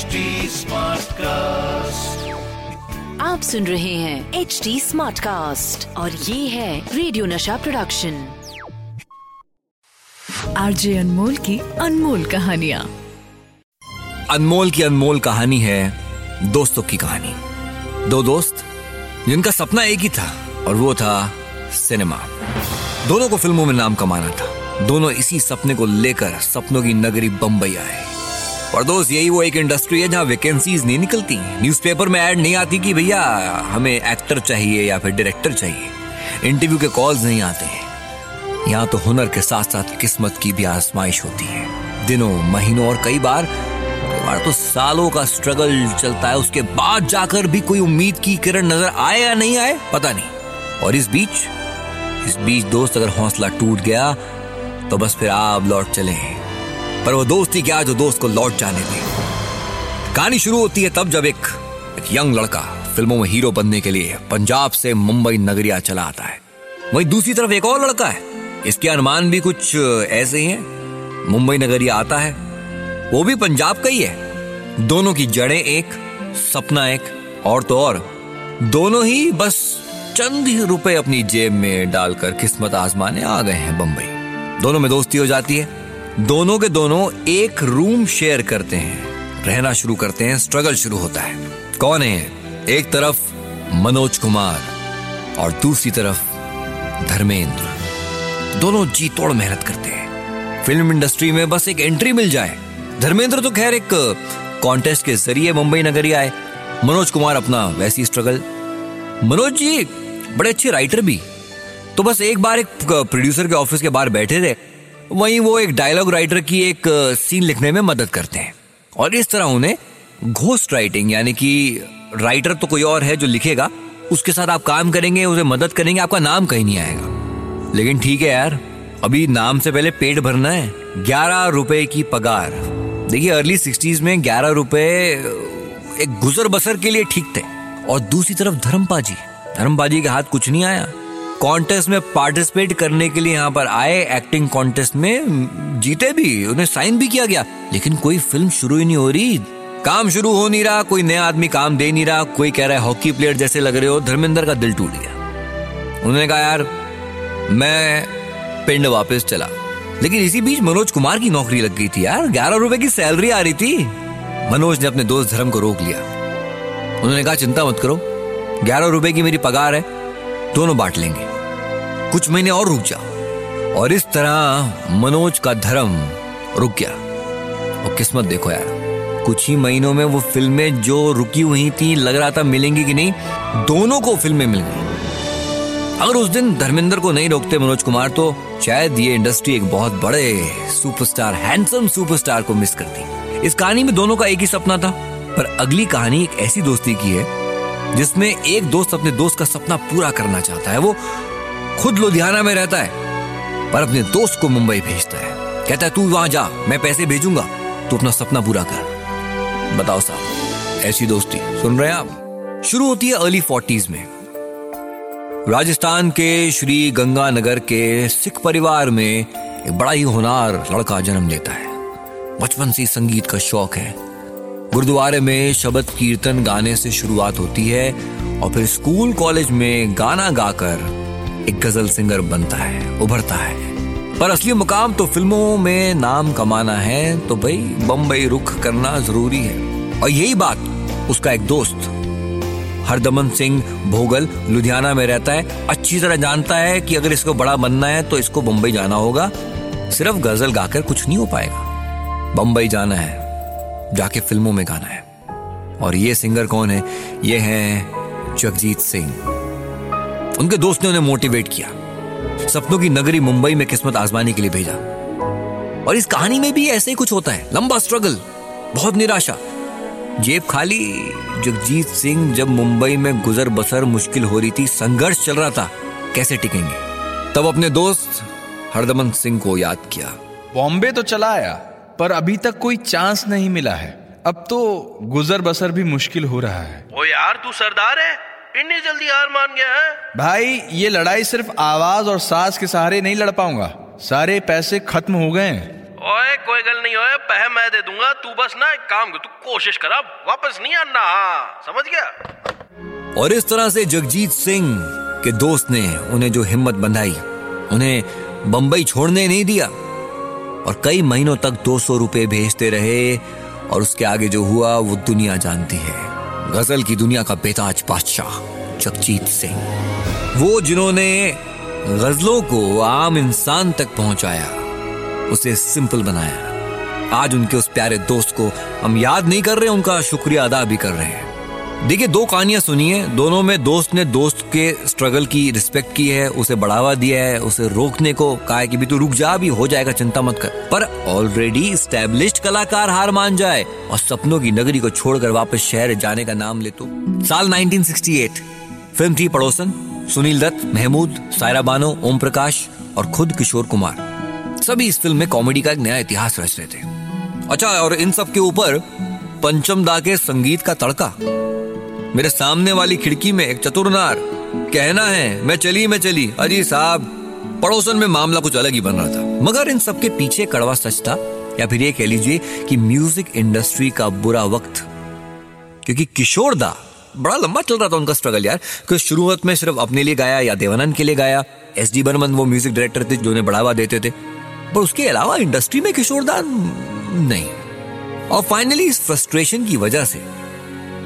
HD Smartcast. आप सुन रहे हैं एच डी स्मार्ट कास्ट और ये है रेडियो नशा प्रोडक्शन आरजे अनमोल की अनमोल कहानिया। अनमोल की अनमोल कहानी है दोस्तों की कहानी। दो दोस्त जिनका सपना एक ही था और वो था सिनेमा। दोनों को फ़िल्मों में नाम कमाना था। दोनों इसी सपने को लेकर सपनों की नगरी बंबई आए। और दोस्त, यही वो एक इंडस्ट्री है जहाँ वैकेंसीज नहीं निकलती। न्यूज़पेपर में ऐड नहीं आती कि भैया, हमें एक्टर चाहिए या फिर डायरेक्टर चाहिए। इंटरव्यू के कॉल्स नहीं आते हैं। यहाँ तो हुनर के साथ साथ किस्मत की भी आजमाइश होती है। दिनों, महीनों और कई बार बार तो सालों का स्ट्रगल चलता है। उसके बाद जाकर भी कोई उम्मीद की किरण नज़र आए या नहीं आए, पता नहीं। और इस बीच इस बीच दोस्त, अगर हौसला टूट गया तो बस फिर आप लौट चले पर वो दोस्ती क्या जो दोस्त को लौट जाने दे। कहानी शुरू होती है तब जब एक, एक यंग लड़का फ़िल्मों में हीरो बनने के लिए पंजाब से मुंबई नगरिया चला आता है। वहीं दूसरी तरफ़ एक और लड़का है। इसके अनुमान भी कुछ ऐसे ही हैं। मुंबई नगरिया आता है। वो भी पंजाब का ही है। दोनों की जड़ें एक सपना एक और तो और। दोनों ही बस चंद ही रुपए अपनी जेब में डालकर किस्मत आजमाने आ गए हैं बंबई। दोनों में दोस्ती हो जाती है। दोनों के दोनों एक रूम शेयर करते हैं। रहना शुरू करते हैं, स्ट्रगल शुरू होता है। कौन है? एक तरफ़ मनोज कुमार और दूसरी तरफ़ धर्मेंद्र। दोनों जी तोड़ मेहनत करते हैं। फ़िल्म इंडस्ट्री में बस एक एंट्री मिल जाए। धर्मेंद्र तो खैर एक कॉन्टेस्ट के ज़रिए मुंबई नगरी आए। मनोज कुमार अपना वैसी स्ट्रगल मनोज जी, बड़े अच्छे राइटर भी। तो बस एक बार एक प्रोड्यूसर के ऑफ़िस के बाहर बैठे थे। वहीं वो एक डायलॉग राइटर की एक सीन लिखने में मदद करते हैं। और इस तरह उन्हें घोस्ट राइटिंग यानी कि राइटर तो कोई और है जो लिखेगा, उसके साथ आप काम करेंगे, उसे मदद करेंगे, आपका नाम कहीं नहीं आएगा। लेकिन ठीक है यार, अभी नाम से पहले पेट भरना है, ग्यारह रुपए की पगार। देखिए अर्ली सिक्सटीज में ग्यारह रुपए एक गुजर बसर के लिए ठीक थे। और दूसरी तरफ़ धर्मपाजी। धर्मपाजी के हाथ कुछ नहीं आया। कॉन्टेस्ट में पार्टिसिपेट करने के लिए यहाँ पर आए एक्टिंग कॉन्टेस्ट में जीते भी, उन्हें साइन भी किया गया। लेकिन कोई फ़िल्म शुरू ही नहीं हो रही। काम शुरू हो नहीं रहा, कोई नया आदमी काम दे नहीं रहा, कोई कह रहा है हॉकी प्लेयर जैसे लग रहे हो, धर्मेंद्र का दिल टूट गया। उन्होंने कहा, यार, मैं पिंड वापस चला। लेकिन इसी बीच मनोज कुमार की नौकरी लग गई थी, यार, ग्यारह रुपए की सैलरी आ रही थी। मनोज ने अपने दोस्त धर्म को रोक लिया। उन्होंने कहा, चिंता मत करो, ग्यारह रुपए की मेरी पगार है दोनों बांट लेंगे। कुछ महीने और रुक जाओ। और इस तरह मनोज का धर्म रुक गया। और किस्मत देखो यार, कुछ ही महीनों में वो फ़िल्में जो रुकी हुई थी, लग रहा था मिलेंगी कि नहीं, दोनों को फ़िल्में मिल गई। अगर उस दिन धर्मेंद्र को नहीं रोकते मनोज कुमार तो शायद ये इंडस्ट्री एक बहुत बड़े सुपरस्टार, हैंडसम सुपरस्टार को मिस करती। इस कहानी में दोनों का एक ही सपना था, पर अगली कहानी एक ऐसी दोस्ती की है जिसमें एक दोस्त अपने दोस्त का सपना पूरा करना चाहता है, वो खुद लुधियाना में रहता है, पर अपने दोस्त को मुंबई भेजता है। कहता है, तू वहाँ जा, मैं पैसे भेजूँगा, तू अपना सपना पूरा कर। बताओ साहब, ऐसी दोस्ती, सुन रहे हैं आप? शुरू होती है अर्ली फोर्टीज में। राजस्थान के श्री गंगानगर के सिख परिवार में एक बड़ा ही होनार लड़का जन्म लेता है। बचपन से संगीत का शौक है। गुरुद्वारे में शब्द कीर्तन गाने से शुरुआत होती है और फिर स्कूल, कॉलेज में गाना गाकर एक गज़ल सिंगर बनता है, उभरता है। पर असली मुकाम तो फ़िल्मों में नाम कमाना है तो भाई बम्बई रुख करना ज़रूरी है। और यही बात उसका एक दोस्त, हरदमन सिंह भोगल, लुधियाना में रहता है। अच्छी तरह जानता है कि अगर इसको बड़ा बनना है तो इसको बम्बई जाना होगा। सिर्फ़ गज़ल गाकर कुछ नहीं हो पाएगा। बम्बई जाना है। जाके फ़िल्मों में गाना है। और ये सिंगर कौन है? ये है जगजीत सिंह। उनके दोस्त ने उन्हें मोटिवेट किया। सपनों की नगरी मुंबई में किस्मत आजमाने के लिए भेजा। और इस कहानी में भी ऐसे ही कुछ होता है। लंबा स्ट्रगल बहुत निराशा। जेब खाली, जगजीत सिंह जब मुंबई में गुजर बसर मुश्किल हो रही थी, संघर्ष चल रहा था, कैसे टिकेंगे? तब अपने दोस्त हरदमन सिंह को याद किया। बॉम्बे तो चला आया। पर अभी तक कोई चांस नहीं मिला है। अब तो गुजर बसर भी मुश्किल हो रहा है। ओ यार तू सरदार है? इतनी जल्दी हार मान गया है? भाई ये लड़ाई सिर्फ़ आवाज़ और सास के सहारे नहीं लड़ पाऊँगा। सारे पैसे खत्म हो गए हैं। ओए कोई गल नहीं ओए पैसे मैं दे दूँगा। तू बस ना एक काम कर तू कोशिश करा वापस नहीं आना। हाँ समझ गया? और इस तरह से जगजीत सिंह के दोस्त ने उन्हें जो हिम्मत बंधाई उन्हें बंबई छोड़ने नहीं दिया। और कई महीनों तक 200 रुपए भेजते रहे और उसके आगे जो हुआ, वो दुनिया जानती है। गज़ल की दुनिया का बेताज बादशाह, जगजीत सिंह। वो जिन्होंने गजलों को आम इंसान तक पहुँचाया, उसे सिंपल बनाया। आज उनके उस प्यारे दोस्त को हम याद नहीं कर रहे, उनका शुक्रिया अदा भी कर रहे हैं। देखिए, दो कहानियाँ सुनिए। दोनों में दोस्त ने दोस्त के स्ट्रगल की रिस्पेक्ट की है, उसे बढ़ावा दिया है, उसे रोकने को कहा है कि भी तू रुक जा भी हो जाएगा, चिंता मत कर। पर ऑलरेडी स्टैब्लिश्ड कलाकार हार मान जाए और सपनों की नगरी को छोड़कर वापस शहर जाने का नाम ले तो। साल 1968 फ़िल्म थी पड़ोसन, सुनील दत्त, महमूद, सायरा बानो ओम प्रकाश और खुद किशोर कुमार। सभी इस फ़िल्म में कॉमेडी का एक नया इतिहास रच रहे थे। अच्छा और इन सब के ऊपर पंचम दा के संगीत का तड़का। मेरे सामने वाली खिड़की में एक चतुरनार। कहना है, मैं चली मैं चली। अजी साहब, पड़ोसन में मामला कुछ अलग ही बन रहा था। मगर इन सबके पीछे कड़वा सच था या फिर ये कह लीजिए कि म्यूज़िक इंडस्ट्री का बुरा वक्त? क्योंकि किशोर दा, बड़ा लंबा चल रहा था उनका स्ट्रगल यार। कि शुरुआत में सिर्फ़ अपने लिए गाया या देवानंद के लिए गाया? एस डी बर्मन वो म्यूज़िक डायरेक्टर थे जो उन्हें बढ़ावा देते थे। पर उसके अलावा इंडस्ट्री में किशोर दा नहीं। और फाइनली इस फ्रस्ट्रेशन की वजह से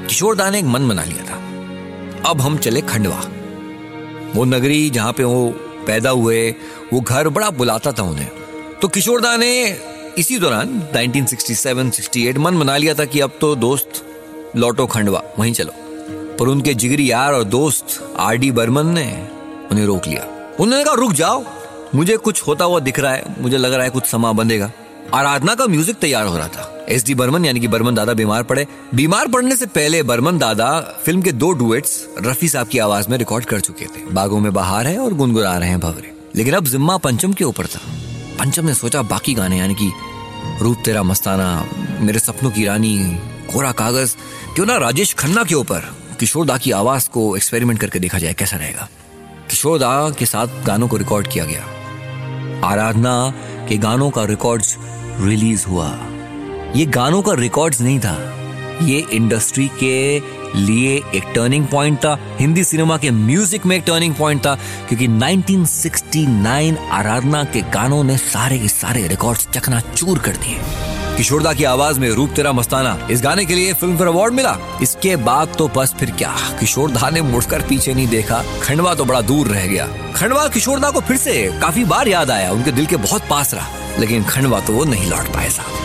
किशोर दा ने एक मन बना लिया था। अब हम चले खंडवा। वो नगरी जहाँ पे वो पैदा हुए, वो घर बड़ा बुलाता था उन्हें। तो किशोरदा ने इसी दौरान 1967-68 मन बना लिया था कि अब तो दोस्त लौटो खंडवा, वहीं चलो। पर उनके जिगरी यार और दोस्त आर डी बर्मन ने उन्हें रोक लिया। उन्होंने कहा, रुक जाओ, मुझे कुछ होता हुआ दिख रहा है, मुझे लग रहा है कुछ समा बंधेगा। आराधना का म्यूज़िक तैयार हो रहा था। एस डी बर्मन, यानी कि बर्मन दादा बीमार पड़े। बीमार पड़ने से पहले बर्मन दादा फ़िल्म के दो डुएट्स रफी साहब की आवाज़ में रिकॉर्ड कर चुके थे। बागों में बहार है और गुनगुना रहे हैं भवरे। लेकिन अब जिम्मा पंचम के ऊपर था। पंचम ने सोचा, बाकी गाने, यानी कि रूप तेरा मस्ताना, मेरे सपनों की रानी कोरा कागज़, क्यों ना राजेश खन्ना के ऊपर किशोर दा की आवाज़ को एक्सपेरिमेंट करके देखा जाए, कैसा रहेगा? किशोर दा के साथ गानों को रिकॉर्ड किया गया। आराधना के गानों का रिकॉर्ड रिलीज़ हुआ। ये गानों का रिकॉर्ड्स नहीं था। ये इंडस्ट्री के लिए एक टर्निंग पॉइंट था। हिंदी सिनेमा के म्यूज़िक में एक टर्निंग पॉइंट था, क्योंकि 1969 आराधना के गानों ने सारे के सारे रिकॉर्ड्स चकनाचूर कर दिए। किशोरदा की आवाज़ में रूप तेरा मस्ताना, इस गाने के लिए फ़िल्म फेयर अवार्ड मिला। इसके बाद तो बस फिर क्या? किशोरदा ने मुड़कर पीछे नहीं देखा। खंडवा तो बड़ा दूर रह गया। खंडवा, किशोरदा को फिर से काफ़ी बार याद आया। उनके दिल के बहुत पास रहा, लेकिन खंडवा तो वो नहीं लौट पाए साहब